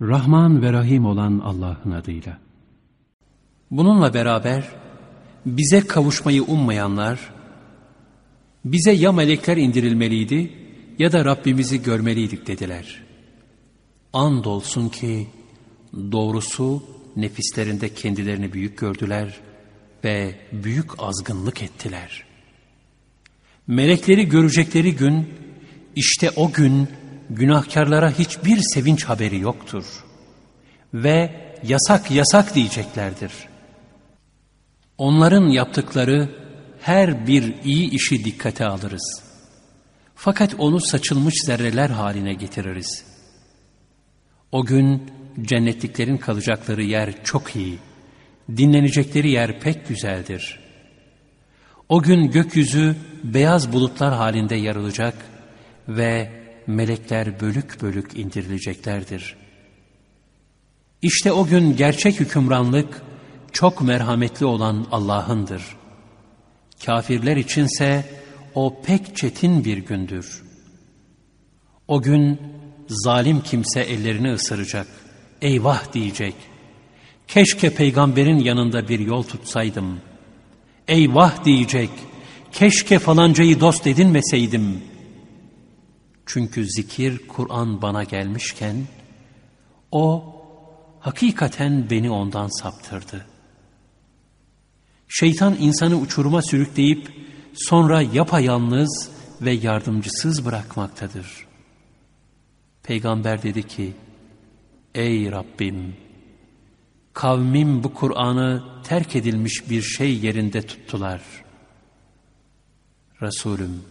Rahman ve Rahim olan Allah'ın adıyla. Bununla beraber bize kavuşmayı ummayanlar, bize ya melekler indirilmeliydi ya da Rabbimizi görmeliydik dediler. Andolsun ki doğrusu nefislerinde kendilerini büyük gördüler ve büyük azgınlık ettiler. Melekleri görecekleri gün, işte o gün günahkarlara hiçbir sevinç haberi yoktur. Ve yasak yasak diyeceklerdir. Onların yaptıkları her bir iyi işi dikkate alırız. Fakat onu saçılmış zerreler haline getiririz. O gün cennetliklerin kalacakları yer çok iyi, dinlenecekleri yer pek güzeldir. O gün gökyüzü beyaz bulutlar halinde yarılacak ve melekler bölük bölük indirileceklerdir. İşte o gün gerçek hükümranlık çok merhametli olan Allah'ındır. Kafirler içinse o pek çetin bir gündür. O gün zalim kimse ellerini ısıracak, eyvah diyecek. Keşke peygamberin yanında bir yol tutsaydım. Eyvah diyecek, keşke falancayı dost edinmeseydim. Çünkü zikir, Kur'an bana gelmişken, o hakikaten beni ondan saptırdı. Şeytan insanı uçuruma sürükleyip sonra yapayalnız ve yardımcısız bırakmaktadır. Peygamber dedi ki, Ey Rabbim! Kavmim bu Kur'an'ı terk edilmiş bir şey yerinde tuttular. Resulüm,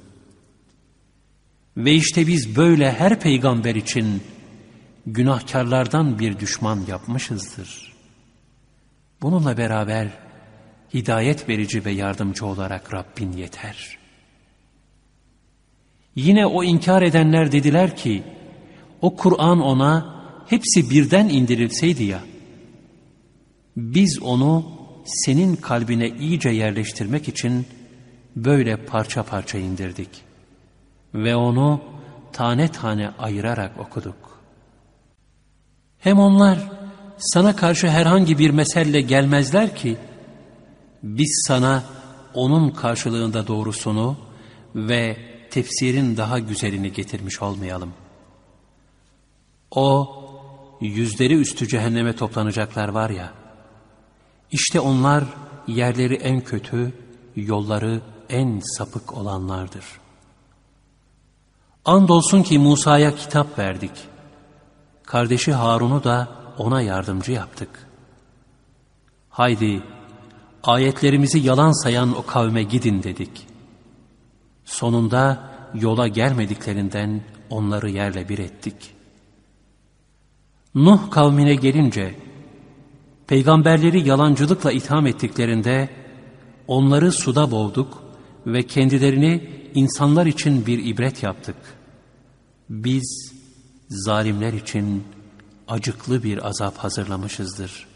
ve işte biz böyle her peygamber için günahkarlardan bir düşman yapmışızdır. Bununla beraber hidayet verici ve yardımcı olarak Rabbin yeter. Yine o inkar edenler dediler ki, o Kur'an ona hepsi birden indirilseydi ya, biz onu senin kalbine iyice yerleştirmek için böyle parça parça indirdik. Ve onu tane tane ayırarak okuduk. Hem onlar sana karşı herhangi bir meselle gelmezler ki, biz sana onun karşılığında doğrusunu ve tefsirin daha güzelini getirmiş olmayalım. O yüzleri üstü cehenneme toplanacaklar var ya, işte onlar yerleri en kötü, yolları en sapık olanlardır. Andolsun ki Musa'ya kitap verdik. Kardeşi Harun'u da ona yardımcı yaptık. Haydi ayetlerimizi yalan sayan o kavme gidin dedik. Sonunda yola gelmediklerinden onları yerle bir ettik. Nuh kavmine gelince, peygamberleri yalancılıkla itham ettiklerinde, onları suda boğduk ve kendilerini insanlar için bir ibret yaptık. Biz zalimler için acıklı bir azap hazırlamışızdır.''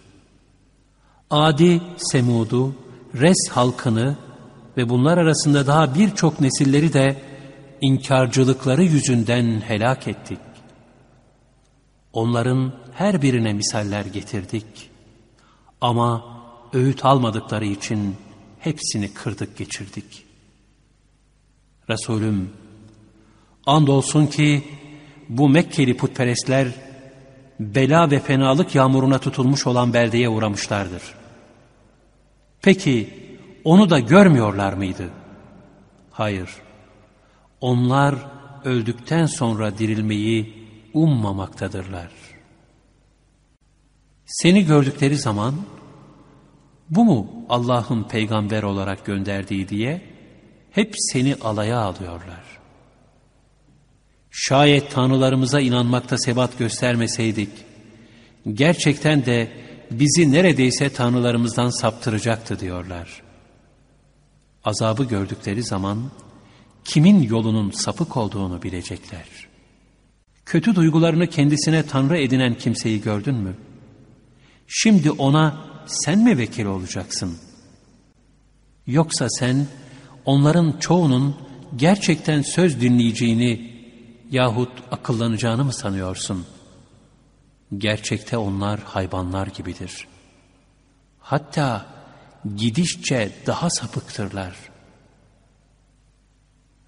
Adi Semud'u, Res halkını ve bunlar arasında daha birçok nesilleri de inkarcılıkları yüzünden helak ettik. Onların her birine misaller getirdik. Ama öğüt almadıkları için hepsini kırdık geçirdik. Resulüm, andolsun ki bu Mekkeli putperestler bela ve fenalık yağmuruna tutulmuş olan beldeye uğramışlardır. Peki onu da görmüyorlar mıydı? Hayır. Onlar öldükten sonra dirilmeyi ummamaktadırlar. Seni gördükleri zaman bu mu Allah'ın peygamber olarak gönderdiği diye hep seni alaya alıyorlar. Şayet tanrılarımıza inanmakta sebat göstermeseydik, gerçekten de bizi neredeyse tanrılarımızdan saptıracaktı diyorlar. Azabı gördükleri zaman kimin yolunun sapık olduğunu bilecekler. Kötü duygularını kendisine tanrı edinen kimseyi gördün mü? Şimdi ona sen mi vekil olacaksın? Yoksa sen onların çoğunun gerçekten söz dinleyeceğini yahut akıllanacağını mı sanıyorsun? Gerçekte onlar hayvanlar gibidir. Hatta gidişçe daha sapıktırlar.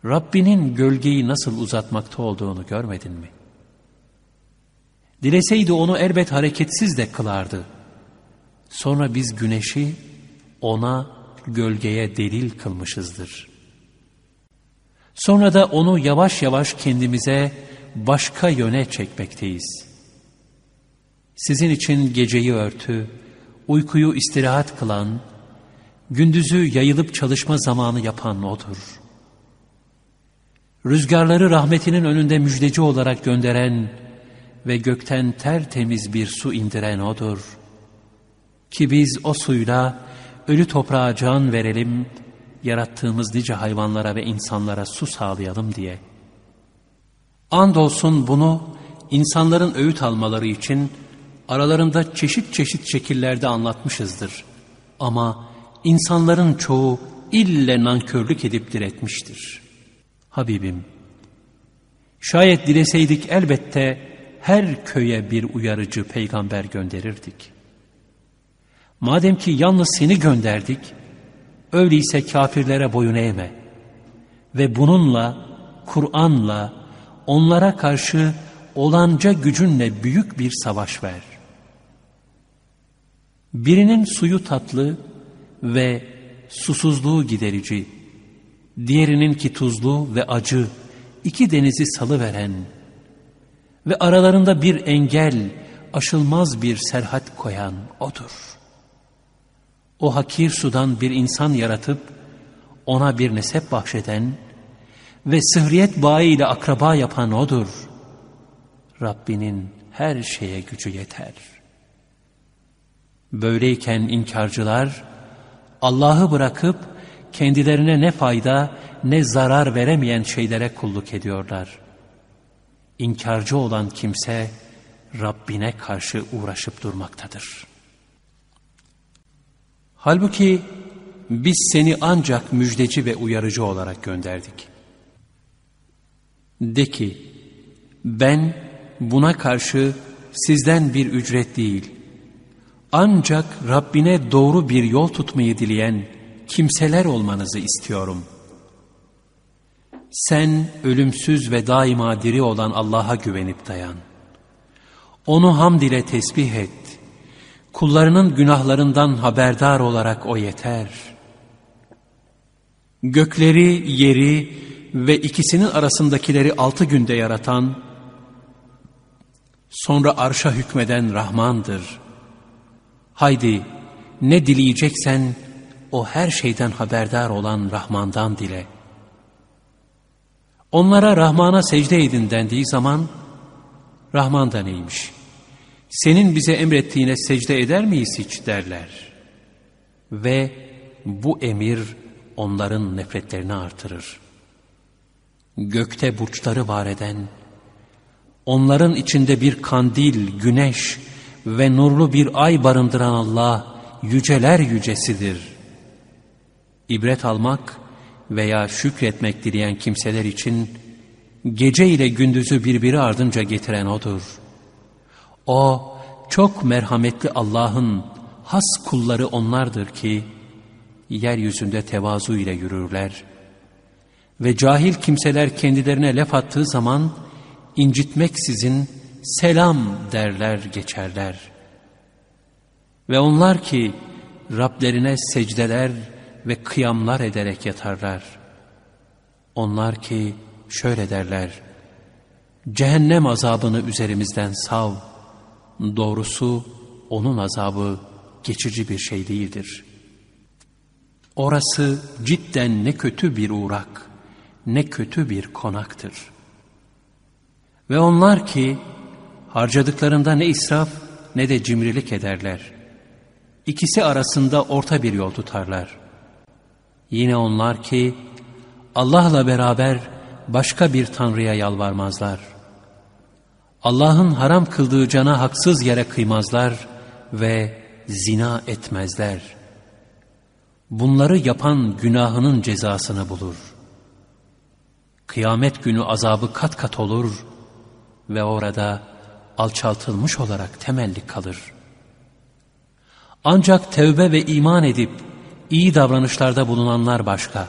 Rabbinin gölgeyi nasıl uzatmakta olduğunu görmedin mi? Dileseydi onu elbet hareketsiz de kılardı. Sonra biz güneşi ona gölgeye delil kılmışızdır. Sonra da onu yavaş yavaş kendimize başka yöne çekmekteyiz. Sizin için geceyi örtü, uykuyu istirahat kılan, gündüzü yayılıp çalışma zamanı yapan O'dur. Rüzgarları rahmetinin önünde müjdeci olarak gönderen ve gökten tertemiz bir su indiren O'dur. Ki biz o suyla ölü toprağa can verelim, yarattığımız nice hayvanlara ve insanlara su sağlayalım diye. Andolsun bunu insanların öğüt almaları için aralarında çeşit çeşit şekillerde anlatmışızdır. Ama insanların çoğu ille nankörlük edip diretmiştir. Habibim, şayet dileseydik elbette her köye bir uyarıcı peygamber gönderirdik. Madem ki yalnız seni gönderdik, öyleyse kafirlere boyun eğme ve bununla, Kur'an'la onlara karşı olanca gücünle büyük bir savaş ver. Birinin suyu tatlı ve susuzluğu giderici, diğerinin ki tuzlu ve acı, iki denizi salıveren ve aralarında bir engel, aşılmaz bir serhat koyan O'dur. O hakir sudan bir insan yaratıp, ona bir nesep bahşeden ve sıhriyet bağı ile akraba yapan O'dur. Rabbinin her şeye gücü yeter.'' Böyleyken inkarcılar Allah'ı bırakıp kendilerine ne fayda ne zarar veremeyen şeylere kulluk ediyorlar. İnkarcı olan kimse Rabbine karşı uğraşıp durmaktadır. Halbuki biz seni ancak müjdeci ve uyarıcı olarak gönderdik. De ki, ben buna karşı sizden bir ücret değil, ancak Rabbine doğru bir yol tutmayı dileyen kimseler olmanızı istiyorum. Sen ölümsüz ve daima diri olan Allah'a güvenip dayan. Onu hamd ile tesbih et. Kullarının günahlarından haberdar olarak o yeter. Gökleri, yeri ve ikisinin arasındakileri altı günde yaratan, sonra arşa hükmeden Rahmandır.'' Haydi ne dileyeceksen o her şeyden haberdar olan Rahman'dan dile. Onlara Rahman'a secde edin dendiği zaman Rahman da neymiş? Senin bize emrettiğine secde eder miyiz hiç derler. Ve bu emir onların nefretlerini artırır. Gökte burçları var eden, onların içinde bir kandil, güneş, ve nurlu bir ay barındıran Allah yüceler yücesidir. İbret almak veya şükretmek dileyen kimseler için gece ile gündüzü birbiri ardınca getiren O'dur. O çok merhametli Allah'ın has kulları onlardır ki yeryüzünde tevazu ile yürürler ve cahil kimseler kendilerine laf attığı zaman incitmeksizin selam derler geçerler. Ve onlar ki Rablerine secdeler ve kıyamlar ederek yatarlar. Onlar ki şöyle derler, cehennem azabını üzerimizden sav, doğrusu onun azabı geçici bir şey değildir. Orası cidden ne kötü bir uğrak, ne kötü bir konaktır. Ve onlar ki Harcadıklarında ne israf ne de cimrilik ederler. İkisi arasında orta bir yol tutarlar. Yine onlar ki Allah'la beraber başka bir tanrıya yalvarmazlar. Allah'ın haram kıldığı cana haksız yere kıymazlar ve zina etmezler. Bunları yapan günahının cezasını bulur. Kıyamet günü azabı kat kat olur ve orada alçaltılmış olarak temelli kalır. Ancak tevbe ve iman edip iyi davranışlarda bulunanlar başka.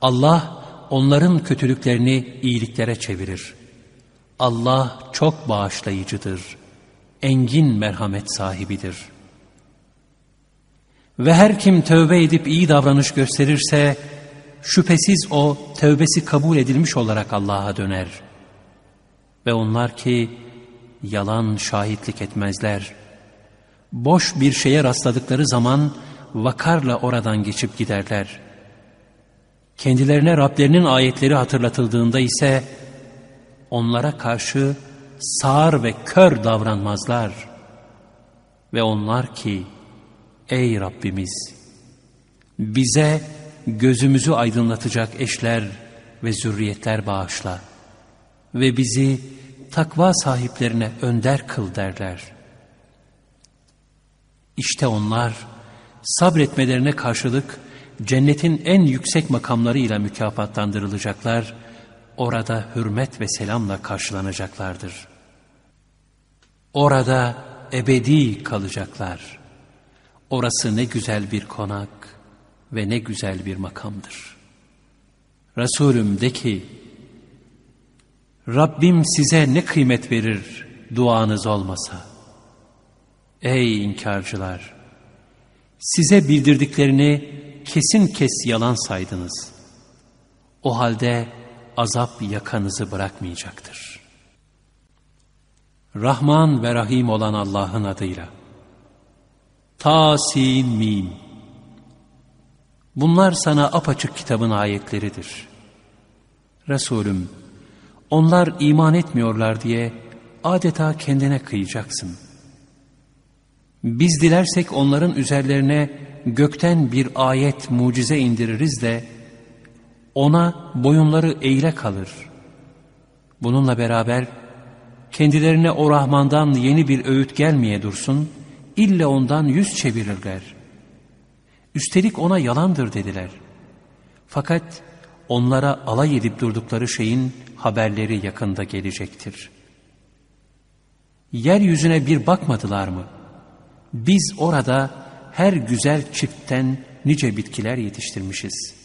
Allah onların kötülüklerini iyiliklere çevirir. Allah çok bağışlayıcıdır. Engin merhamet sahibidir. Ve her kim tövbe edip iyi davranış gösterirse, şüphesiz o tövbesi kabul edilmiş olarak Allah'a döner. Ve onlar ki yalan şahitlik etmezler. Boş bir şeye rastladıkları zaman vakarla oradan geçip giderler. Kendilerine Rablerinin ayetleri hatırlatıldığında ise onlara karşı sağır ve kör davranmazlar. Ve onlar ki ey Rabbimiz bize gözümüzü aydınlatacak eşler ve zürriyetler bağışla ve bizi takva sahiplerine önder kıl derler. İşte onlar sabretmelerine karşılık cennetin en yüksek makamlarıyla mükafatlandırılacaklar, orada hürmet ve selamla karşılanacaklardır. Orada ebedi kalacaklar. Orası ne güzel bir konak ve ne güzel bir makamdır. Resulüm de ki, Rabbim size ne kıymet verir duanız olmasa? Ey inkarcılar! Size bildirdiklerini kesin kes yalan saydınız. O halde azap yakanızı bırakmayacaktır. Rahman ve Rahim olan Allah'ın adıyla. Tasin Mim. Bunlar sana apaçık kitabın ayetleridir. Resulüm, onlar iman etmiyorlar diye adeta kendine kıyacaksın. Biz dilersek onların üzerlerine gökten bir ayet mucize indiririz de ona boyunları eğile kalır. Bununla beraber kendilerine o Rahman'dan yeni bir öğüt gelmeye dursun, ille ondan yüz çevirirler. Üstelik ona yalandır dediler. Fakat onlara alay edip durdukları şeyin haberleri yakında gelecektir. Yeryüzüne bir bakmadılar mı? Biz orada her güzel çiftten nice bitkiler yetiştirmişiz.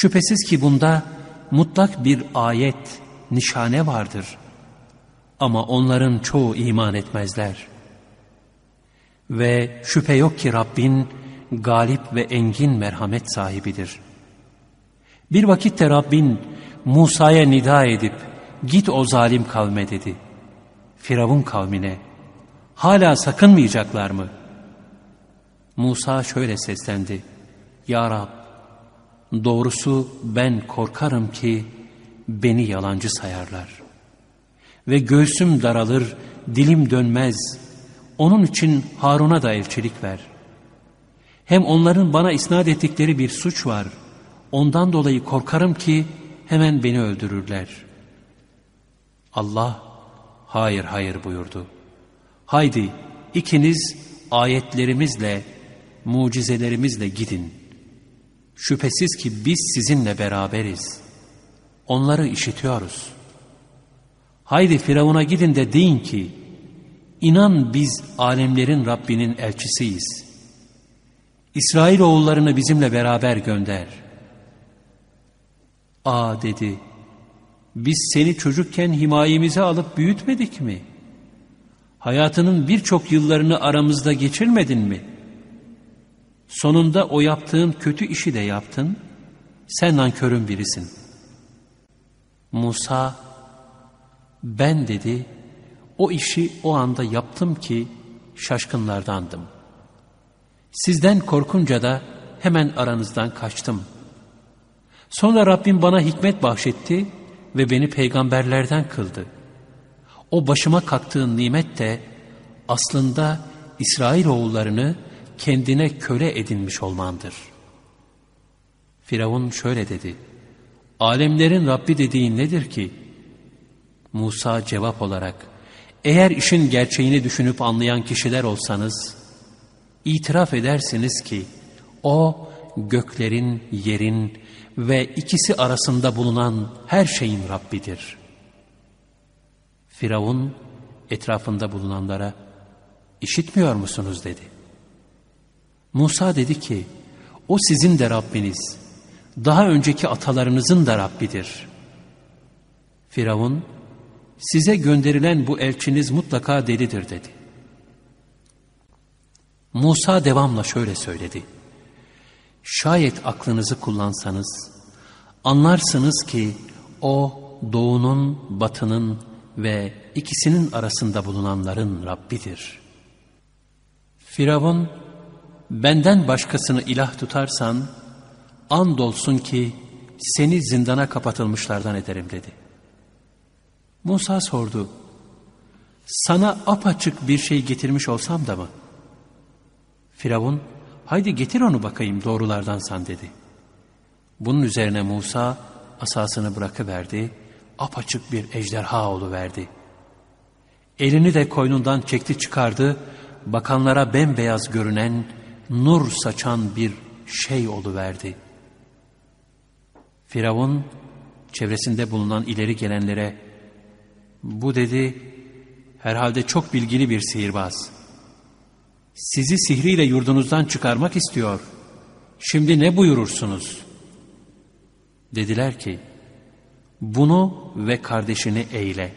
Şüphesiz ki bunda mutlak bir ayet, nişane vardır. Ama onların çoğu iman etmezler. Ve şüphe yok ki Rabbin galip ve engin merhamet sahibidir. Bir vakitte Rabbin Musa'ya nida edip git o zalim kavme dedi. Firavun kavmine hala sakınmayacaklar mı? Musa şöyle seslendi. Ya Rab doğrusu ben korkarım ki beni yalancı sayarlar. Ve göğsüm daralır, dilim dönmez. Onun için Harun'a da elçilik ver. Hem onların bana isnat ettikleri bir suç var. Ondan dolayı korkarım ki hemen beni öldürürler. Allah hayır hayır buyurdu. Haydi ikiniz ayetlerimizle, mucizelerimizle gidin. Şüphesiz ki biz sizinle beraberiz. Onları işitiyoruz. Haydi Firavun'a gidin de deyin ki, inan biz alemlerin Rabbinin elçisiyiz. İsrail oğullarını bizimle beraber gönder. Aa dedi, biz seni çocukken himayemize alıp büyütmedik mi? Hayatının birçok yıllarını aramızda geçirmedin mi? Sonunda o yaptığın kötü işi de yaptın, sen nankörün birisin. Musa, ben dedi, o işi o anda yaptım ki şaşkınlardandım. Sizden korkunca da hemen aranızdan kaçtım. Sonra Rabbim bana hikmet bahşetti ve beni peygamberlerden kıldı. O başıma kalktığın nimet de aslında İsrailoğullarını kendine köle edinmiş olmandır. Firavun şöyle dedi. Alemlerin Rabbi dediğin nedir ki? Musa cevap olarak, eğer işin gerçeğini düşünüp anlayan kişiler olsanız, itiraf edersiniz ki, o göklerin, yerin ve ikisi arasında bulunan her şeyin Rabbidir. Firavun etrafında bulunanlara işitmiyor musunuz dedi. Musa dedi ki o sizin de Rabbiniz daha önceki atalarınızın da Rabbidir. Firavun size gönderilen bu elçiniz mutlaka delidir dedi. Musa devamla şöyle söyledi. Şayet aklınızı kullansanız anlarsınız ki o doğunun, batının ve ikisinin arasında bulunanların Rabbidir. Firavun, benden başkasını ilah tutarsan, andolsun ki seni zindana kapatılmışlardan ederim dedi. Musa sordu, sana apaçık bir şey getirmiş olsam da mı? Firavun, haydi getir onu bakayım doğrulardansan dedi. Bunun üzerine Musa asasını bırakıverdi, apaçık bir ejderha verdi. Elini de koynundan çekti çıkardı, bakanlara bembeyaz görünen, nur saçan bir şey verdi. Firavun, çevresinde bulunan ileri gelenlere, bu dedi, herhalde çok bilgili bir sihirbaz. Sizi sihriyle yurdunuzdan çıkarmak istiyor. Şimdi ne buyurursunuz? Dediler ki, bunu ve kardeşini eyle.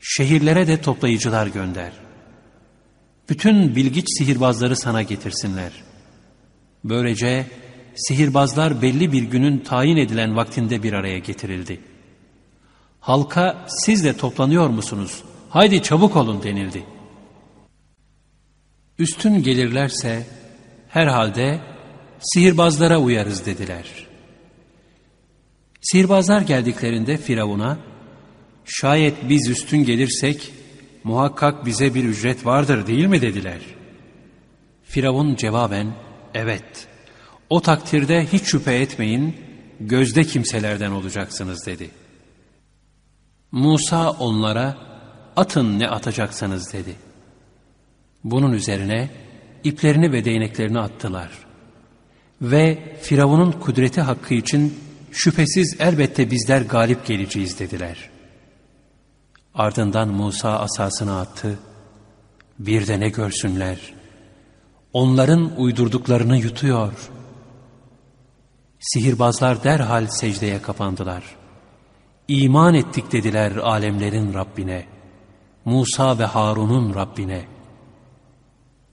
Şehirlere de toplayıcılar gönder. Bütün bilgiç sihirbazları sana getirsinler. Böylece sihirbazlar belli bir günün tayin edilen vaktinde bir araya getirildi. Halka siz de toplanıyor musunuz? Haydi çabuk olun denildi. Üstün gelirlerse herhalde sihirbazlara uyarız dediler.'' Sihirbazlar geldiklerinde Firavun'a, şayet biz üstün gelirsek muhakkak bize bir ücret vardır değil mi dediler. Firavun cevaben, evet, o takdirde hiç şüphe etmeyin, gözde kimselerden olacaksınız dedi. Musa onlara, atın ne atacaksanız dedi. Bunun üzerine iplerini ve değneklerini attılar. Ve Firavun'un kudreti hakkı için şüphesiz elbette bizler galip geleceğiz dediler. Ardından Musa asasını attı. Bir de ne görsünler. Onların uydurduklarını yutuyor. Sihirbazlar derhal secdeye kapandılar. İman ettik dediler alemlerin Rabbine. Musa ve Harun'un Rabbine.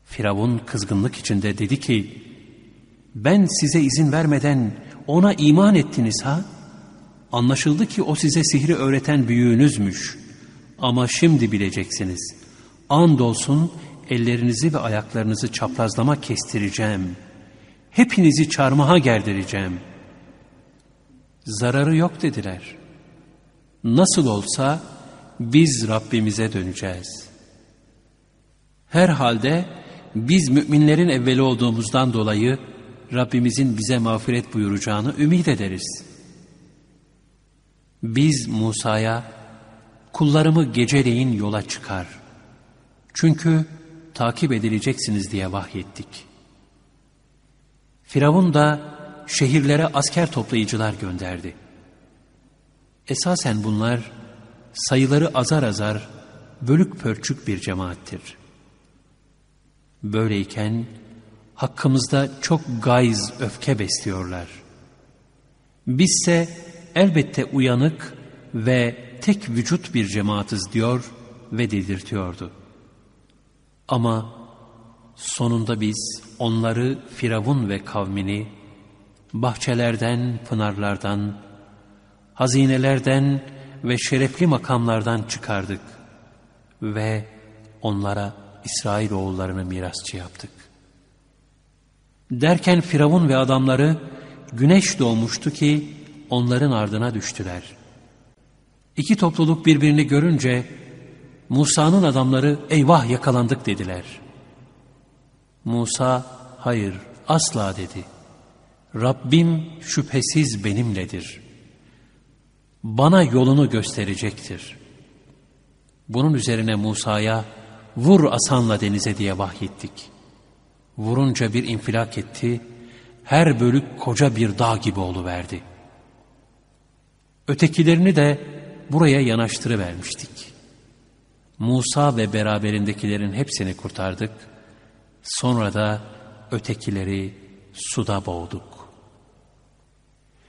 Firavun kızgınlık içinde dedi ki, ben size izin vermeden ona iman ettiniz ha? Anlaşıldı ki o size sihri öğreten büyüğünüzmüş. Ama şimdi bileceksiniz. Andolsun ellerinizi ve ayaklarınızı çaprazlama kestireceğim. Hepinizi çarmıha gerdireceğim. Zararı yok dediler. Nasıl olsa biz Rabbimize döneceğiz. Herhalde biz müminlerin evveli olduğumuzdan dolayı Rabbimizin bize mağfiret buyuracağını ümit ederiz. Biz Musa'ya kullarımı geceleyin yola çıkar. Çünkü takip edileceksiniz diye vahyettik. Firavun da şehirlere asker toplayıcılar gönderdi. Esasen bunlar sayıları azar azar bölük pörçük bir cemaattir. Böyleyken hakkımızda çok gayz öfke besliyorlar. Bizse elbette uyanık ve tek vücut bir cemaatiz diyor ve dedirtiyordu. Ama sonunda biz onları Firavun ve kavmini bahçelerden, pınarlardan, hazinelerden ve şerefli makamlardan çıkardık ve onlara İsrail oğullarını mirasçı yaptık. Derken Firavun ve adamları güneş doğmuştu ki onların ardına düştüler. İki topluluk birbirini görünce Musa'nın adamları eyvah yakalandık dediler. Musa hayır asla dedi. Rabbim şüphesiz benimledir. Bana yolunu gösterecektir. Bunun üzerine Musa'ya vur asanla denize diye vahyettik.'' Vurunca bir infilak etti, her bölük koca bir dağ gibi verdi. Ötekilerini de buraya yanaştırıvermiştik. Musa ve beraberindekilerin hepsini kurtardık. Sonra da ötekileri suda boğduk.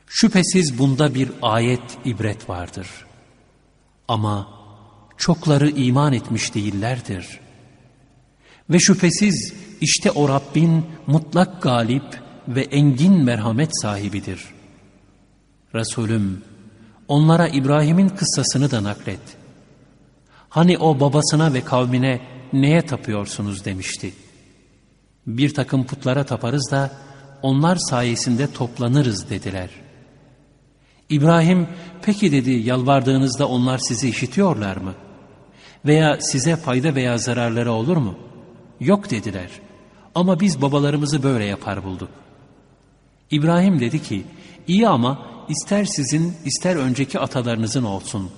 Şüphesiz bunda bir ayet, ibret vardır. Ama çokları iman etmiş değillerdir. Ve şüphesiz işte o Rabbin mutlak galip ve engin merhamet sahibidir. Resulüm, onlara İbrahim'in kıssasını da naklet. Hani o babasına ve kavmine neye tapıyorsunuz demişti. Bir takım putlara taparız da onlar sayesinde toplanırız dediler. İbrahim peki dedi yalvardığınızda onlar sizi işitiyorlar mı? Veya size fayda veya zararları olur mu? Yok dediler. Ama biz babalarımızı böyle yapar bulduk. İbrahim dedi ki, iyi ama ister sizin ister önceki atalarınızın olsun.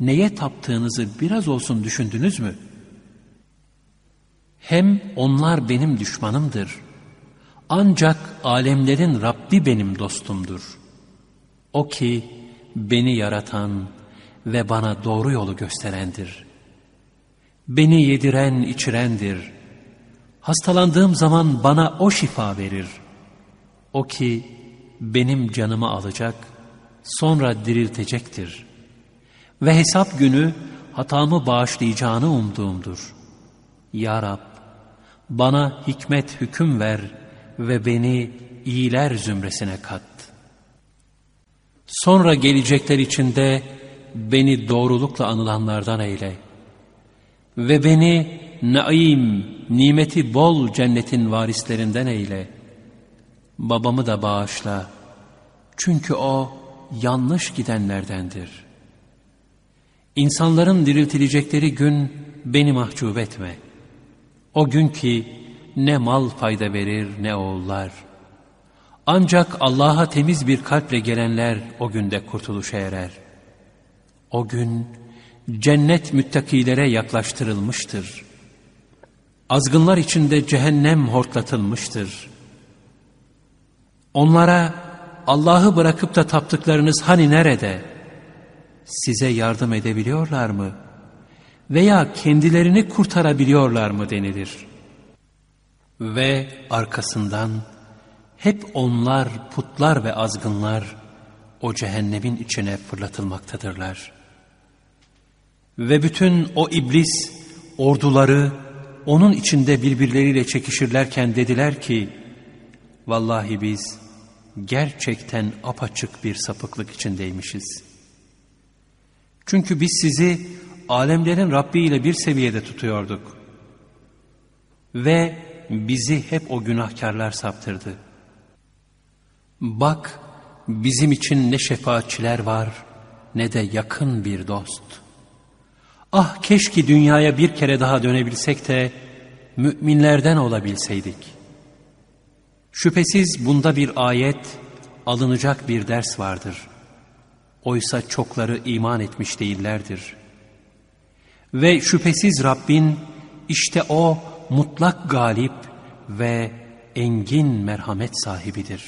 Neye taptığınızı biraz olsun düşündünüz mü? Hem onlar benim düşmanımdır. Ancak alemlerin Rabbi benim dostumdur. O ki beni yaratan ve bana doğru yolu gösterendir. Beni yediren içirendir. Hastalandığım zaman bana o şifa verir. O ki benim canımı alacak, sonra diriltecektir. Ve hesap günü hatamı bağışlayacağını umduğumdur. Ya Rab, bana hikmet hüküm ver ve beni iyiler zümresine kat. Sonra gelecekler içinde beni doğrulukla anılanlardan eyle. Ve beni naim, nimeti bol cennetin varislerinden eyle. Babamı da bağışla. Çünkü o yanlış gidenlerdendir. İnsanların diriltilecekleri gün beni mahcup etme. O gün ki ne mal fayda verir ne oğullar. Ancak Allah'a temiz bir kalple gelenler o günde kurtuluşa erer. O gün cennet müttakilere yaklaştırılmıştır. Azgınlar içinde cehennem hortlatılmıştır. Onlara Allah'ı bırakıp da taptıklarınız hani nerede? Size yardım edebiliyorlar mı? Veya kendilerini kurtarabiliyorlar mı denilir. Ve arkasından hep onlar putlar ve azgınlar o cehennemin içine fırlatılmaktadırlar. Ve bütün o iblis orduları onun içinde birbirleriyle çekişirlerken dediler ki, Vallahi biz gerçekten apaçık bir sapıklık içindeymişiz. Çünkü biz sizi alemlerin Rabbi ile bir seviyede tutuyorduk. Ve bizi hep o günahkarlar saptırdı. Bak bizim için ne şefaatçiler var ne de yakın bir dost. Ah keşke dünyaya bir kere daha dönebilsek de müminlerden olabilseydik.'' Şüphesiz bunda bir ayet, alınacak bir ders vardır. Oysa çokları iman etmiş değillerdir. Ve şüphesiz Rabbin işte o mutlak galip ve engin merhamet sahibidir.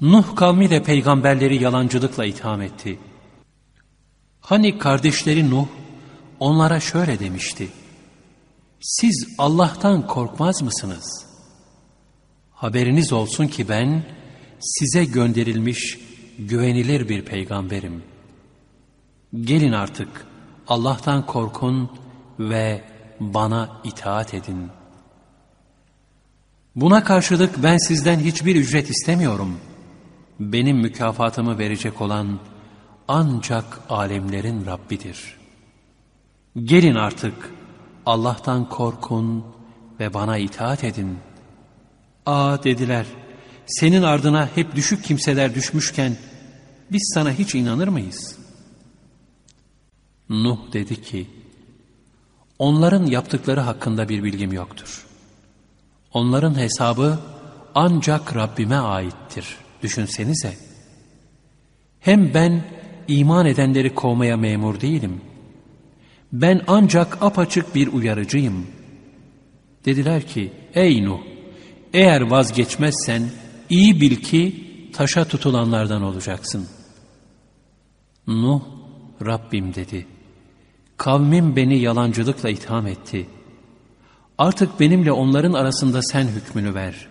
Nuh kavmi de peygamberleri yalancılıkla itham etti. Hani kardeşleri Nuh onlara şöyle demişti. Siz Allah'tan korkmaz mısınız?'' Haberiniz olsun ki ben size gönderilmiş güvenilir bir peygamberim. Gelin artık Allah'tan korkun ve bana itaat edin. Buna karşılık ben sizden hiçbir ücret istemiyorum. Benim mükafatımı verecek olan ancak alemlerin Rabbidir. Gelin artık Allah'tan korkun ve bana itaat edin.'' Aa dediler, senin ardına hep düşük kimseler düşmüşken biz sana hiç inanır mıyız? Nuh dedi ki, onların yaptıkları hakkında bir bilgim yoktur. Onların hesabı ancak Rabbime aittir. Düşünsenize. Hem ben iman edenleri kovmaya memur değilim. Ben ancak apaçık bir uyarıcıyım. Dediler ki, ey Nuh, eğer vazgeçmezsen iyi bil ki taşa tutulanlardan olacaksın. Nuh, Rabbim dedi. Kavmim beni yalancılıkla itham etti. Artık benimle onların arasında sen hükmünü ver.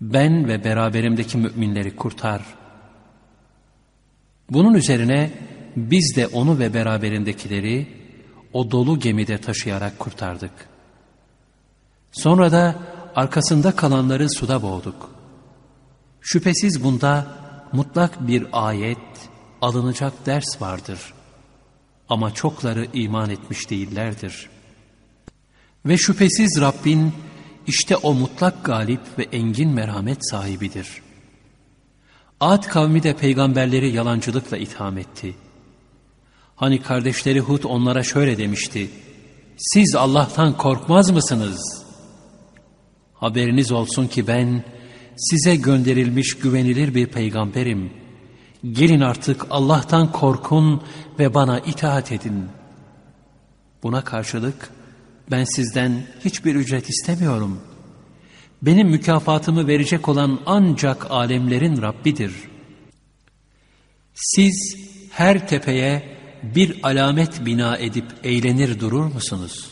Ben ve beraberimdeki müminleri kurtar. Bunun üzerine biz de onu ve beraberindekileri o dolu gemide taşıyarak kurtardık. Sonra da arkasında kalanları suda boğduk. Şüphesiz bunda mutlak bir ayet, alınacak ders vardır. Ama çokları iman etmiş değillerdir. Ve şüphesiz Rabbin işte o mutlak galip ve engin merhamet sahibidir. Ad kavmi de peygamberleri yalancılıkla itham etti. Hani kardeşleri Hud onlara şöyle demişti. Siz Allah'tan korkmaz mısınız? Haberiniz olsun ki ben size gönderilmiş güvenilir bir peygamberim. Gelin artık Allah'tan korkun ve bana itaat edin. Buna karşılık ben sizden hiçbir ücret istemiyorum. Benim mükafatımı verecek olan ancak alemlerin Rabbidir. Siz her tepeye bir alamet bina edip eğlenir durur musunuz?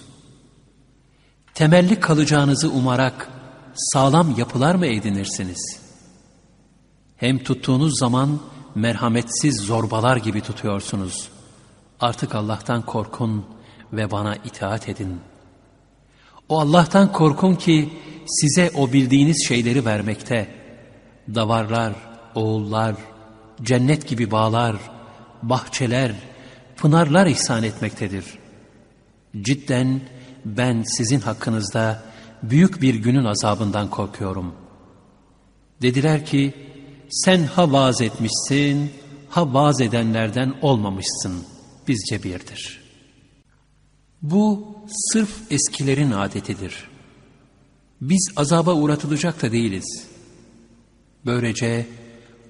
Temelli kalacağınızı umarak sağlam yapılar mı edinirsiniz? Hem tuttuğunuz zaman merhametsiz zorbalar gibi tutuyorsunuz. Artık Allah'tan korkun ve bana itaat edin. O Allah'tan korkun ki size o bildiğiniz şeyleri vermekte. Davarlar, oğullar, cennet gibi bağlar, bahçeler, pınarlar ihsan etmektedir. Cidden ben sizin hakkınızda büyük bir günün azabından korkuyorum. Dediler ki, sen ha vaaz etmişsin, ha vaaz edenlerden olmamışsın, bizce birdir. Bu sırf eskilerin adetidir. Biz azaba uğratılacak da değiliz. Böylece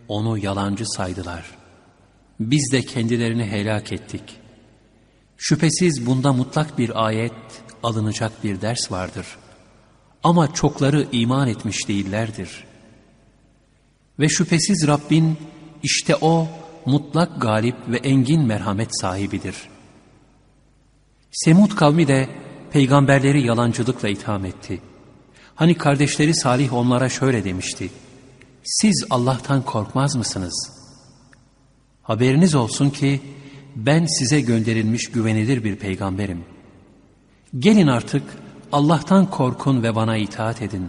onu yalancı saydılar. Biz de kendilerini helak ettik. Şüphesiz bunda mutlak bir ayet, alınacak bir ders vardır.'' Ama çokları iman etmiş değillerdir. Ve şüphesiz Rabbin işte o mutlak galip ve engin merhamet sahibidir. Semud kavmi de peygamberleri yalancılıkla itham etti. Hani kardeşleri Salih onlara şöyle demişti. Siz Allah'tan korkmaz mısınız? Haberiniz olsun ki ben size gönderilmiş güvenilir bir peygamberim. Gelin artık Allah'tan korkun ve bana itaat edin.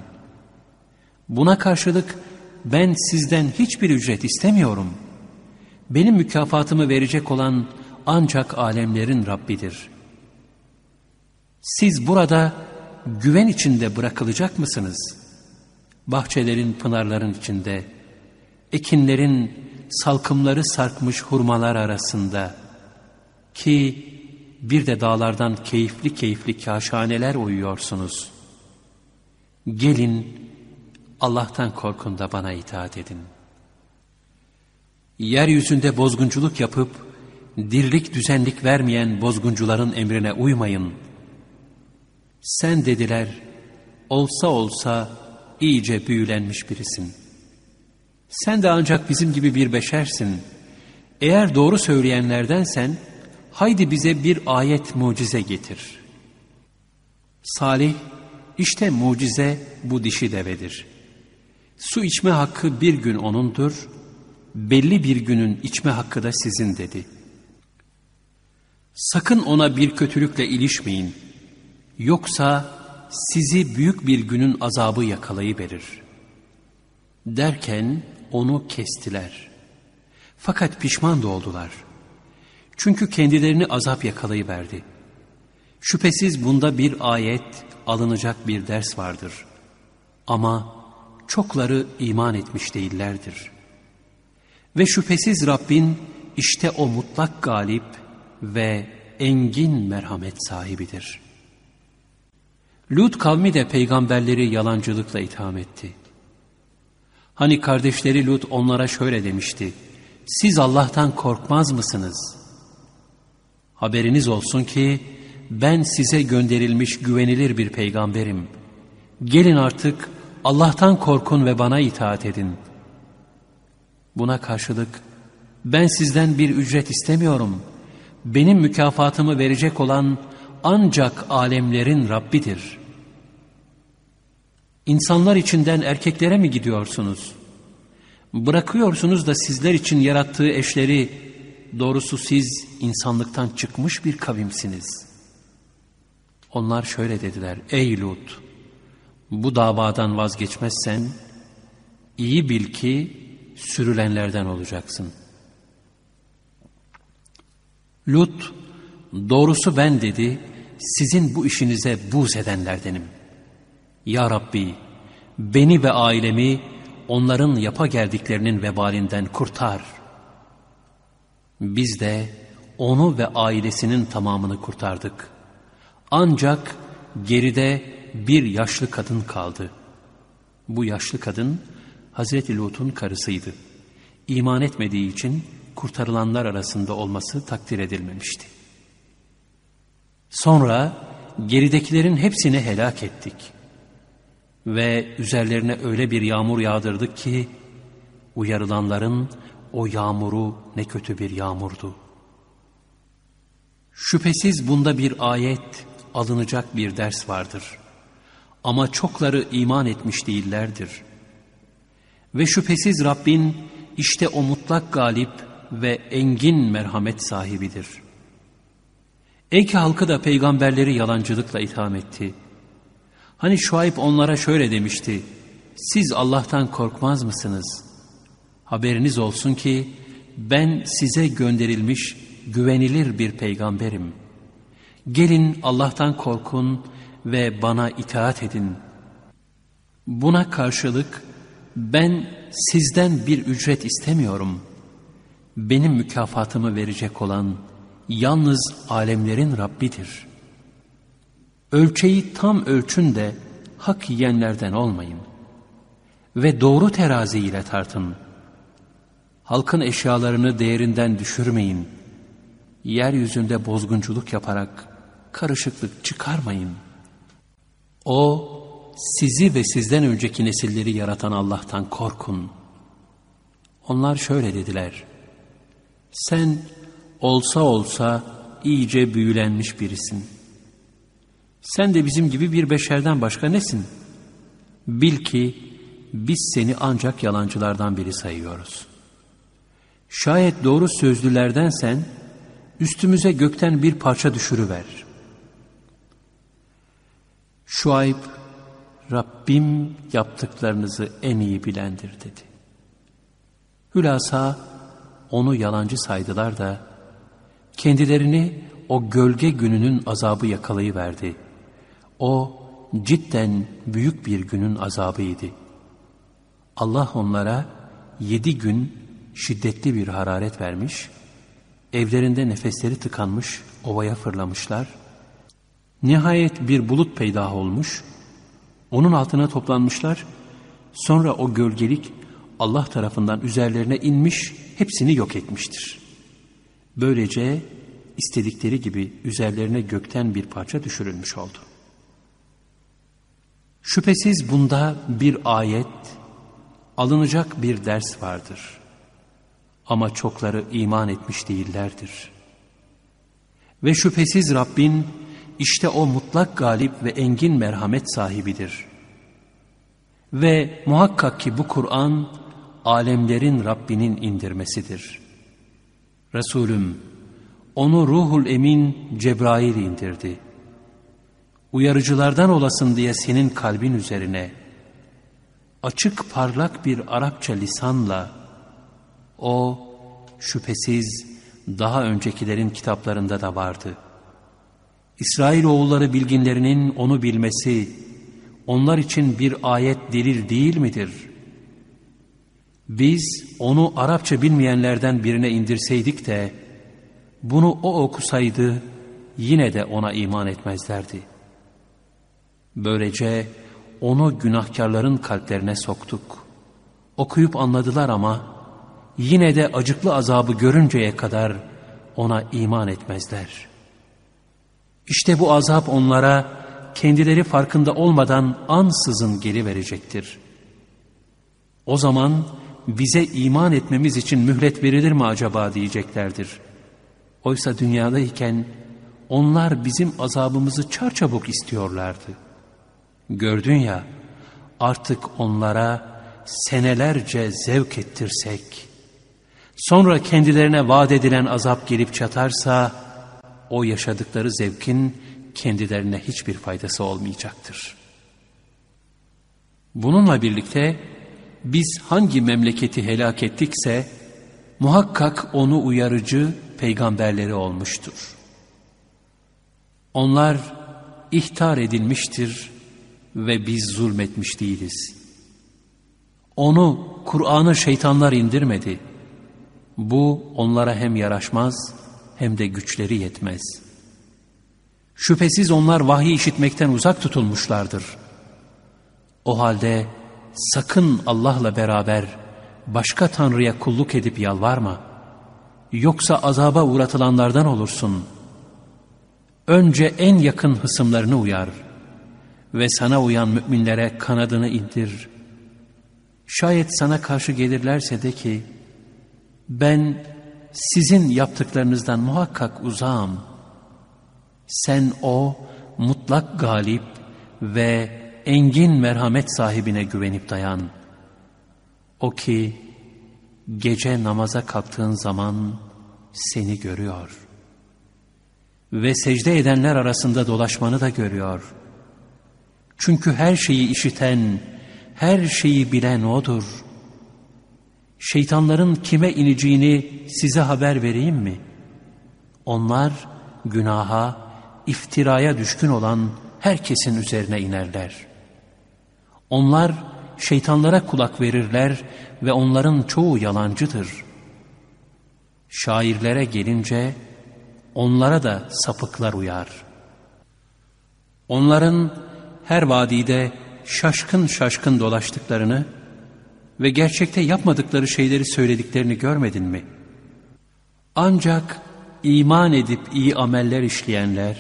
Buna karşılık ben sizden hiçbir ücret istemiyorum. Benim mükafatımı verecek olan ancak alemlerin Rabbidir. Siz burada güven içinde bırakılacak mısınız? Bahçelerin, pınarların içinde, ekinlerin salkımları sarkmış hurmalar arasında ki bir de dağlardan keyifli keyifli kaşhaneler uyuyorsunuz. Gelin Allah'tan korkun da bana itaat edin. Yeryüzünde bozgunculuk yapıp dirlik düzenlik vermeyen bozguncuların emrine uymayın. Sen dediler olsa olsa iyice büyülenmiş birisin. Sen de ancak bizim gibi bir beşersin. Eğer doğru söyleyenlerdensen haydi bize bir ayet mucize getir. Salih, işte mucize bu dişi devedir. Su içme hakkı bir gün onundur, belli bir günün içme hakkı da sizin dedi. Sakın ona bir kötülükle ilişmeyin, yoksa sizi büyük bir günün azabı yakalayıverir. Derken onu kestiler. Fakat pişman da oldular.'' Çünkü kendilerini azap yakalayıverdi. Şüphesiz bunda bir ayet, alınacak bir ders vardır. Ama çokları iman etmiş değillerdir. Ve şüphesiz Rabbin işte o mutlak galip ve engin merhamet sahibidir. Lut kavmi de peygamberleri yalancılıkla itham etti. Hani kardeşleri Lut onlara şöyle demişti. Siz Allah'tan korkmaz mısınız? Haberiniz olsun ki ben size gönderilmiş güvenilir bir peygamberim. Gelin artık Allah'tan korkun ve bana itaat edin. Buna karşılık Ben sizden bir ücret istemiyorum. Benim mükafatımı verecek olan ancak alemlerin Rabbidir. İnsanlar içinden erkeklere mi gidiyorsunuz? Bırakıyorsunuz da sizler için yarattığı eşleri, doğrusu siz insanlıktan çıkmış bir kavimsiniz. Onlar şöyle dediler, ey Lut, bu davadan vazgeçmezsen, iyi bil ki sürülenlerden olacaksın. Lut, doğrusu ben dedi, sizin bu işinize buz edenlerdenim. Ya Rabbi, beni ve ailemi onların yapa geldiklerinin vebalinden kurtar. Biz de onu ve ailesinin tamamını kurtardık. Ancak geride bir yaşlı kadın kaldı. Bu yaşlı kadın Hazreti Lut'un karısıydı. İman etmediği için kurtarılanlar arasında olması takdir edilmemişti. Sonra geridekilerin hepsini helak ettik. Ve üzerlerine öyle bir yağmur yağdırdık ki, uyarılanların o yağmuru ne kötü bir yağmurdu. Şüphesiz bunda bir ayet, alınacak bir ders vardır. Ama çokları iman etmiş değillerdir. Ve şüphesiz Rabbin işte o mutlak galip ve engin merhamet sahibidir. Eki halkı da peygamberleri yalancılıkla itham etti. Hani Şuayb onlara şöyle demişti, siz Allah'tan korkmaz mısınız? Haberiniz olsun ki ben size gönderilmiş güvenilir bir peygamberim. Gelin Allah'tan korkun ve bana itaat edin. Buna karşılık ben sizden bir ücret istemiyorum. Benim mükafatımı verecek olan yalnız alemlerin Rabbidir. Ölçeyi tam ölçün de hak yiyenlerden olmayın. Ve doğru terazi ile tartın. Halkın eşyalarını değerinden düşürmeyin. Yeryüzünde bozgunculuk yaparak karışıklık çıkarmayın. O sizi ve sizden önceki nesilleri yaratan Allah'tan korkun. Onlar şöyle dediler. Sen olsa olsa iyice büyülenmiş birisin. Sen de bizim gibi bir beşerden başka nesin? Bil ki biz seni ancak yalancılardan biri sayıyoruz. Şayet doğru sözlülerdensen üstümüze gökten bir parça düşürüver. Şuayb Rabbim yaptıklarınızı en iyi bilendir dedi. Hülasa onu yalancı saydılar da kendilerini o gölge gününün azabı yakalayıverdi. O cidden büyük bir günün azabıydı. Allah onlara yedi gün şiddetli bir hararet vermiş, evlerinde nefesleri tıkanmış, ovaya fırlamışlar. Nihayet bir bulut peydah olmuş, onun altına toplanmışlar, sonra o gölgelik Allah tarafından üzerlerine inmiş, hepsini yok etmiştir. Böylece istedikleri gibi üzerlerine gökten bir parça düşürülmüş oldu. Şüphesiz bunda bir ayet, alınacak bir ders vardır. Ama çokları iman etmiş değillerdir. Ve şüphesiz Rabbin işte o mutlak galip ve engin merhamet sahibidir. Ve muhakkak ki bu Kur'an alemlerin Rabbinin indirmesidir. Resulüm onu ruhul emin Cebrail indirdi. Uyarıcılardan olasın diye senin kalbin üzerine açık parlak bir Arapça lisanla o şüphesiz daha öncekilerin kitaplarında da vardı. İsrail oğulları bilginlerinin onu bilmesi onlar için bir ayet delil değil midir? Biz onu Arapça bilmeyenlerden birine indirseydik de bunu o okusaydı yine de ona iman etmezlerdi. Böylece onu günahkarların kalplerine soktuk. Okuyup anladılar ama yine de acıklı azabı görünceye kadar ona iman etmezler. İşte bu azap onlara kendileri farkında olmadan ansızın geri verecektir. O zaman bize iman etmemiz için mühlet verilir mi acaba diyeceklerdir. Oysa dünyadayken onlar bizim azabımızı çarçabuk istiyorlardı. Gördün ya artık onlara senelerce zevk ettirsek, sonra kendilerine vaat edilen azap gelip çatarsa, o yaşadıkları zevkin kendilerine hiçbir faydası olmayacaktır. Bununla birlikte biz hangi memleketi helak ettikse muhakkak onu uyarıcı peygamberleri olmuştur. Onlar ihtar edilmiştir ve biz zulmetmiş değiliz. Onu, Kur'an'ı şeytanlar indirmedi. Bu onlara hem yaraşmaz hem de güçleri yetmez. Şüphesiz onlar vahiy işitmekten uzak tutulmuşlardır. O halde sakın Allah'la beraber başka tanrıya kulluk edip yalvarma. Yoksa azaba uğratılanlardan olursun. Önce en yakın hısımlarını uyar ve sana uyan müminlere kanadını indir. Şayet sana karşı gelirlerse de ki, ben sizin yaptıklarınızdan muhakkak uzağım. Sen o mutlak galip ve engin merhamet sahibine güvenip dayan. O ki gece namaza kalktığın zaman seni görüyor. Ve secde edenler arasında dolaşmanı da görüyor. Çünkü her şeyi işiten, her şeyi bilen O'dur. Şeytanların kime ineceğini size haber vereyim mi? Onlar günaha, iftiraya düşkün olan herkesin üzerine inerler. Onlar şeytanlara kulak verirler ve onların çoğu yalancıdır. Şairlere gelince onlara da sapıklar uyar. Onların her vadide şaşkın şaşkın dolaştıklarını ve gerçekte yapmadıkları şeyleri söylediklerini görmedin mi? Ancak iman edip iyi ameller işleyenler,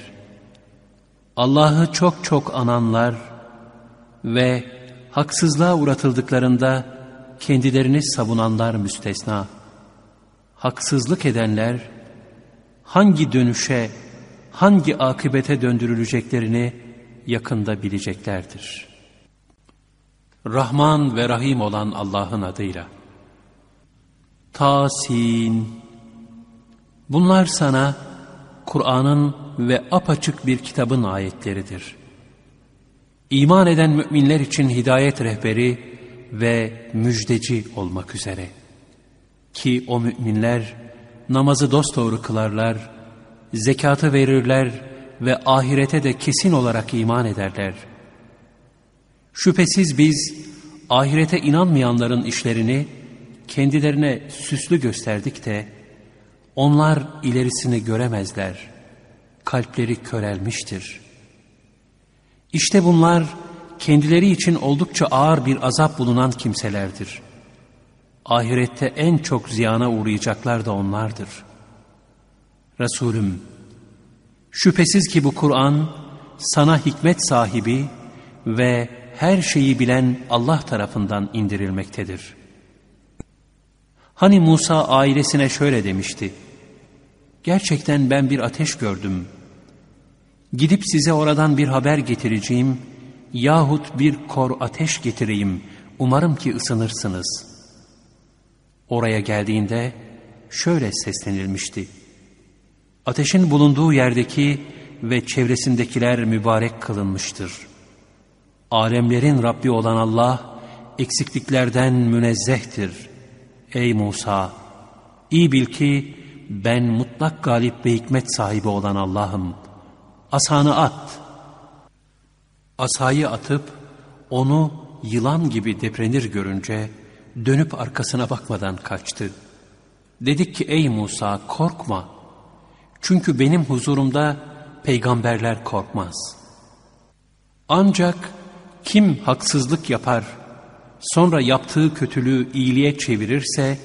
Allah'ı çok çok ananlar ve haksızlığa uğratıldıklarında kendilerini savunanlar müstesna. Haksızlık edenler hangi dönüşe, hangi akıbete döndürüleceklerini yakında bileceklerdir. Rahman ve Rahim olan Allah'ın adıyla. Tasin. Bunlar sana Kur'an'ın ve apaçık bir kitabın ayetleridir. İman eden müminler için hidayet rehberi ve müjdeci olmak üzere. Ki o müminler namazı dosdoğru kılarlar, zekatı verirler ve ahirete de kesin olarak iman ederler. Şüphesiz biz ahirete inanmayanların işlerini kendilerine süslü gösterdik de onlar ilerisini göremezler. Kalpleri körelmiştir.'' İşte bunlar kendileri için oldukça ağır bir azap bulunan kimselerdir. Ahirette en çok ziyana uğrayacaklar da onlardır. Resulüm, şüphesiz ki bu Kur'an sana hikmet sahibi ve her şeyi bilen Allah tarafından indirilmektedir. Hani Musa ailesine şöyle demişti, Gerçekten ben bir ateş gördüm.'' Gidip size oradan bir haber getireceğim yahut bir kor ateş getireyim. Umarım ki ısınırsınız. Oraya geldiğinde şöyle seslenilmişti. Ateşin bulunduğu yerdeki ve çevresindekiler mübarek kılınmıştır. Alemlerin Rabbi olan Allah eksikliklerden münezzehtir. Ey Musa! iyi bil ki ben mutlak galip ve hikmet sahibi olan Allah'ım.'' asanı at. Asayı atıp onu yılan gibi deprenir görünce dönüp arkasına bakmadan kaçtı. Dedik ki ey Musa korkma. Çünkü benim huzurumda peygamberler korkmaz. Ancak kim haksızlık yapar, sonra yaptığı kötülüğü iyiliğe çevirirse,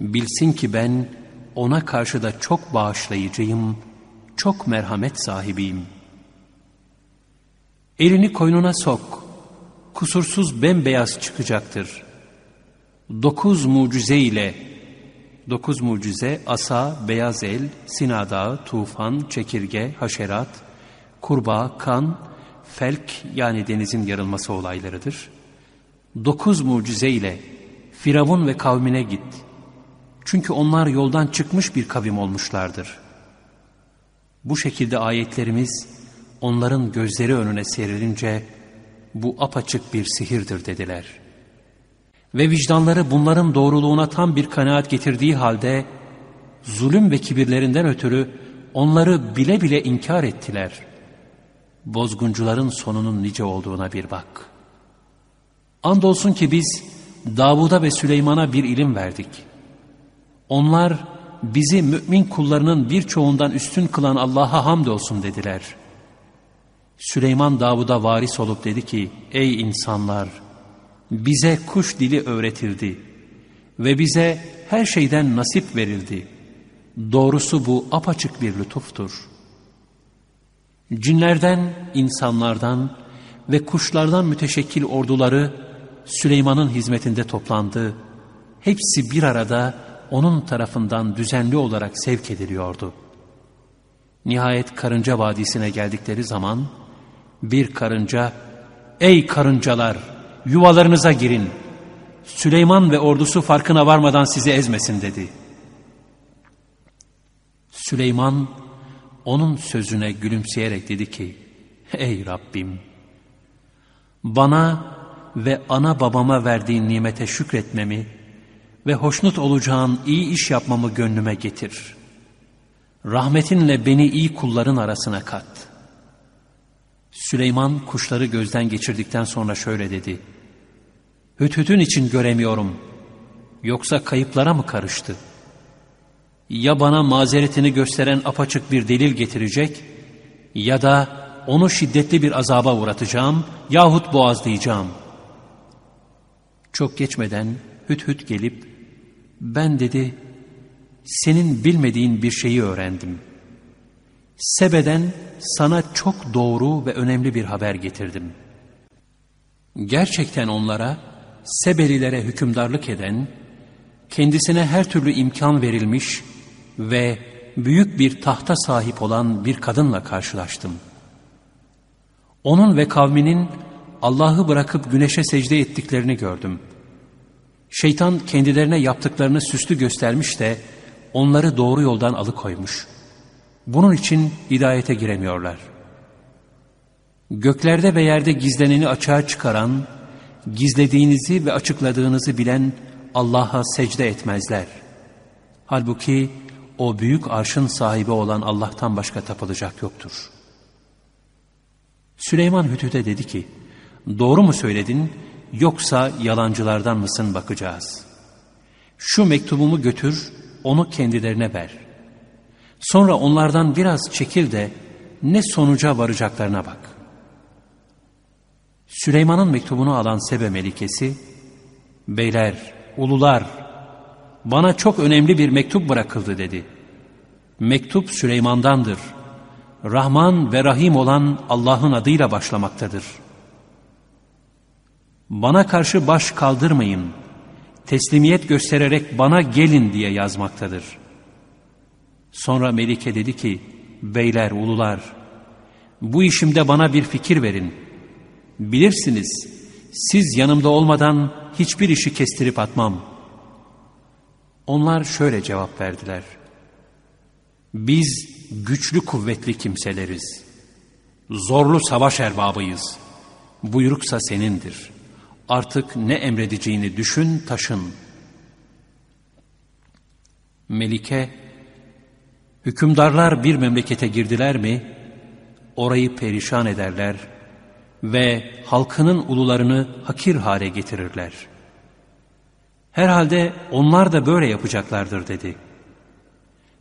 bilsin ki ben ona karşı da çok bağışlayıcıyım.'' çok merhamet sahibiyim. Elini koynuna sok, kusursuz bembeyaz çıkacaktır. dokuz mucize ile dokuz mucize asa, beyaz el, Sina Dağı, tufan, çekirge, haşerat, kurbağa, kan, felk yani denizin yarılması olaylarıdır. Dokuz mucize ile Firavun ve kavmine git. Çünkü onlar yoldan çıkmış bir kavim olmuşlardır. Bu şekilde ayetlerimiz onların gözleri önüne serilince bu apaçık bir sihirdir dediler. Ve vicdanları bunların doğruluğuna tam bir kanaat getirdiği halde zulüm ve kibirlerinden ötürü onları bile bile inkar ettiler. Bozguncuların sonunun nice olduğuna bir bak. Andolsun ki biz Davud'a ve Süleyman'a bir ilim verdik. Onlar bizi mümin kullarının birçoğundan üstün kılan Allah'a hamdolsun dediler. Süleyman Davud'a varis olup dedi ki, ey insanlar, bize kuş dili öğretildi ve bize her şeyden nasip verildi. Doğrusu bu apaçık bir lütuftur. Cinlerden, insanlardan ve kuşlardan müteşekkil orduları Süleyman'ın hizmetinde toplandı. Hepsi bir arada onun tarafından düzenli olarak sevk ediliyordu. Nihayet karınca vadisine geldikleri zaman bir karınca ''Ey karıncalar yuvalarınıza girin. Süleyman ve ordusu farkına varmadan sizi ezmesin.'' dedi. Süleyman onun sözüne gülümseyerek dedi ki ''Ey Rabbim bana ve ana babama verdiğin nimete şükretmemi ve hoşnut olacağın iyi iş yapmamı gönlüme getir. Rahmetinle beni iyi kulların arasına kat. Süleyman kuşları gözden geçirdikten sonra şöyle dedi. Hüthütün için göremiyorum. Yoksa kayıplara mı karıştı? Ya bana mazeretini gösteren apaçık bir delil getirecek ya da onu şiddetli bir azaba uğratacağım yahut boğazlayacağım. Çok geçmeden hüt hüt gelip ben dedi senin bilmediğin bir şeyi öğrendim. Sebe'den sana çok doğru ve önemli bir haber getirdim. Gerçekten onlara, Sebelilere hükümdarlık eden, kendisine her türlü imkan verilmiş ve büyük bir tahta sahip olan bir kadınla karşılaştım. Onun ve kavminin Allah'ı bırakıp güneşe secde ettiklerini gördüm.'' Şeytan kendilerine yaptıklarını süslü göstermiş de onları doğru yoldan alıkoymuş. Bunun için hidayete giremiyorlar. Göklerde ve yerde gizleneni açığa çıkaran, gizlediğinizi ve açıkladığınızı bilen Allah'a secde etmezler. Halbuki o büyük arşın sahibi olan Allah'tan başka tapılacak yoktur. Süleyman Hütüt'e dedi ki, doğru mu söyledin yoksa yalancılardan mısın bakacağız. Şu mektubumu götür, onu kendilerine ver. Sonra onlardan biraz çekil de ne sonuca varacaklarına bak. Süleyman'ın mektubunu alan Sebe Melikesi, Beyler, ulular, bana çok önemli bir mektup bırakıldı dedi. Mektup Süleyman'dandır. Rahman ve Rahim olan Allah'ın adıyla başlamaktadır.'' bana karşı baş kaldırmayın, teslimiyet göstererek bana gelin diye yazmaktadır. Sonra Melike dedi ki, beyler, ulular, bu işimde bana bir fikir verin. Bilirsiniz, siz yanımda olmadan hiçbir işi kestirip atmam. Onlar şöyle cevap verdiler. Biz güçlü kuvvetli kimseleriz. Zorlu savaş erbabıyız. Buyruksa senindir.'' Artık ne emredeceğini düşün, taşın. Melike, hükümdarlar bir memlekete girdiler mi, orayı perişan ederler ve halkının ulularını hakir hale getirirler. Herhalde onlar da böyle yapacaklardır dedi.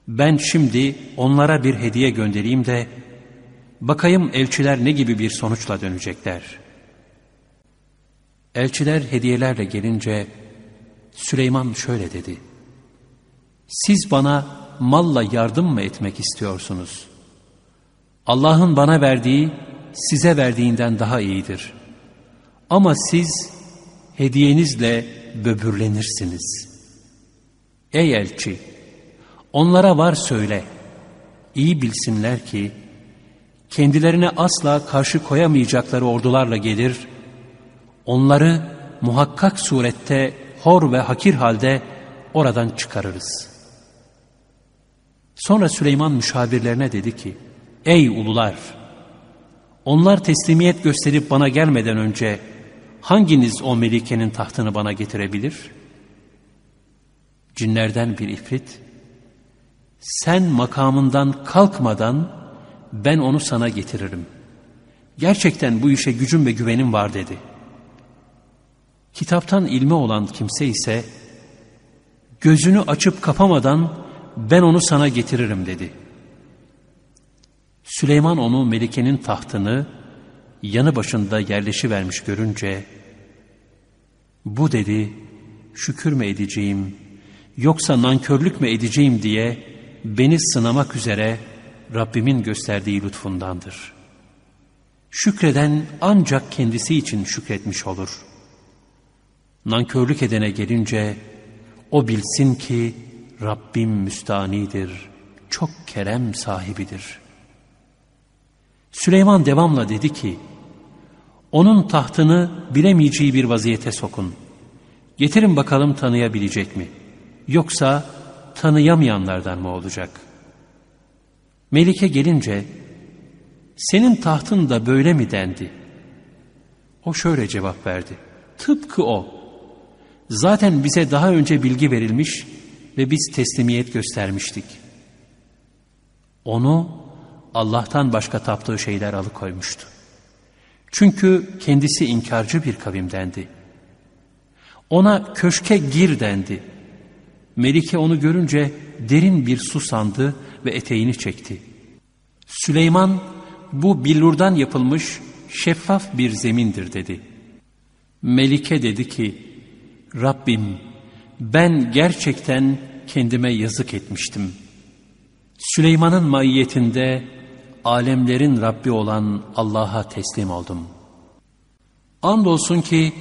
Ben şimdi onlara bir hediye göndereyim de, bakayım elçiler ne gibi bir sonuçla dönecekler.'' Elçiler hediyelerle gelince Süleyman şöyle dedi. Siz bana malla yardım mı etmek istiyorsunuz? Allah'ın bana verdiği size verdiğinden daha iyidir. Ama siz hediyenizle böbürlenirsiniz. Ey elçi! Onlara var söyle. İyi bilsinler ki, kendilerine asla karşı koyamayacakları ordularla gelir, onları muhakkak surette hor ve hakir halde oradan çıkarırız. Sonra Süleyman müşavirlerine dedi ki, Ey ulular! Onlar teslimiyet gösterip bana gelmeden önce hanginiz o melikenin tahtını bana getirebilir? Cinlerden bir ifrit, sen makamından kalkmadan ben onu sana getiririm. Gerçekten bu işe gücüm ve güvenim var dedi. Kitaptan ilmi olan kimse ise gözünü açıp kapamadan ben onu sana getiririm dedi. Süleyman onu Melike'nin tahtını yanı başında yerleşivermiş görünce bu dedi şükür mü edeceğim yoksa nankörlük mü edeceğim diye beni sınamak üzere Rabbimin gösterdiği lütfundandır. Şükreden ancak kendisi için şükretmiş olur. Nankörlük edene gelince o bilsin ki Rabbim müstanidir, çok kerem sahibidir. Süleyman devamla dedi ki, onun tahtını bilemeyeceği bir vaziyete sokun. Getirin bakalım tanıyabilecek mi? Yoksa tanıyamayanlardan mı olacak?'' Melike gelince senin tahtın da böyle mi dendi? O şöyle cevap verdi. Tıpkı o. Zaten bize daha önce bilgi verilmiş ve biz teslimiyet göstermiştik. Onu Allah'tan başka taptığı şeyler alıkoymuştu. Çünkü kendisi inkarcı bir kavimdendi. Ona köşke gir dendi. Melike onu görünce derin bir su sandı ve eteğini çekti. Süleyman bu billurdan yapılmış şeffaf bir zemindir dedi. Melike dedi ki Rabbim ben gerçekten kendime yazık etmiştim. Süleyman'ın maiyetinde alemlerin Rabbi olan Allah'a teslim oldum. Andolsun ki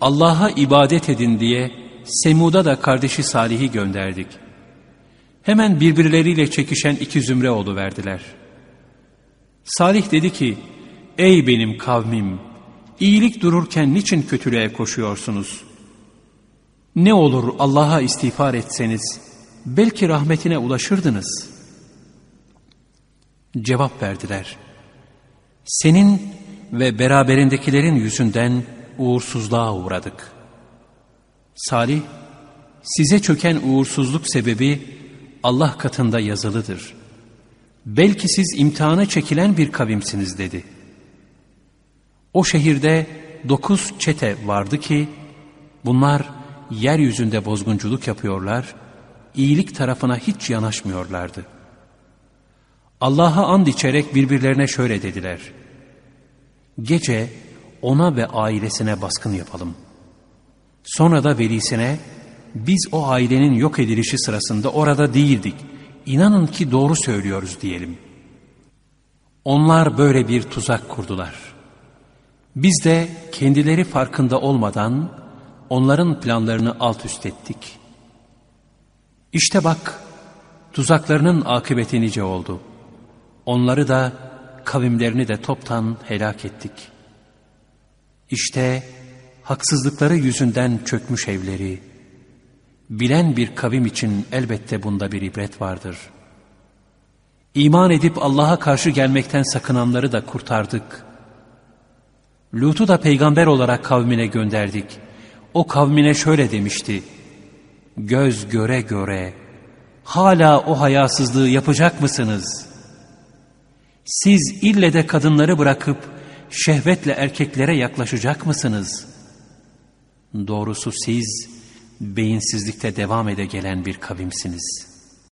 Allah'a ibadet edin diye Semud'a da kardeşi Salih'i gönderdik.'' Hemen birbirleriyle çekişen iki zümre verdiler. Salih dedi ki, Ey benim kavmim, iyilik dururken niçin kötülüğe koşuyorsunuz? Ne olur Allah'a istiğfar etseniz, belki rahmetine ulaşırdınız. Cevap verdiler. Senin ve beraberindekilerin yüzünden uğursuzluğa uğradık. Salih, size çöken uğursuzluk sebebi Allah katında yazılıdır. Belki siz imtihana çekilen bir kavimsiniz dedi. O şehirde dokuz çete vardı ki bunlar yeryüzünde bozgunculuk yapıyorlar, iyilik tarafına hiç yanaşmıyorlardı. Allah'a and içerek birbirlerine şöyle dediler. Gece ona ve ailesine baskın yapalım. Sonra da velisine biz o ailenin yok edilişi sırasında orada değildik. İnanın ki doğru söylüyoruz diyelim. Onlar böyle bir tuzak kurdular. Biz de kendileri farkında olmadan onların planlarını alt üst ettik. İşte bak tuzaklarının akıbeti nice oldu. Onları da kavimlerini de toptan helak ettik. İşte haksızlıkları yüzünden çökmüş evleri, Bilen bir kavim için elbette bunda bir ibret vardır. İman edip Allah'a karşı gelmekten sakınanları da kurtardık. Lut'u da peygamber olarak kavmine gönderdik. O kavmine şöyle demişti. Göz göre göre hala o hayasızlığı yapacak mısınız? Siz ille de kadınları bırakıp şehvetle erkeklere yaklaşacak mısınız? Doğrusu siz beyinsizlikte devam ede gelen bir kavimsiniz.''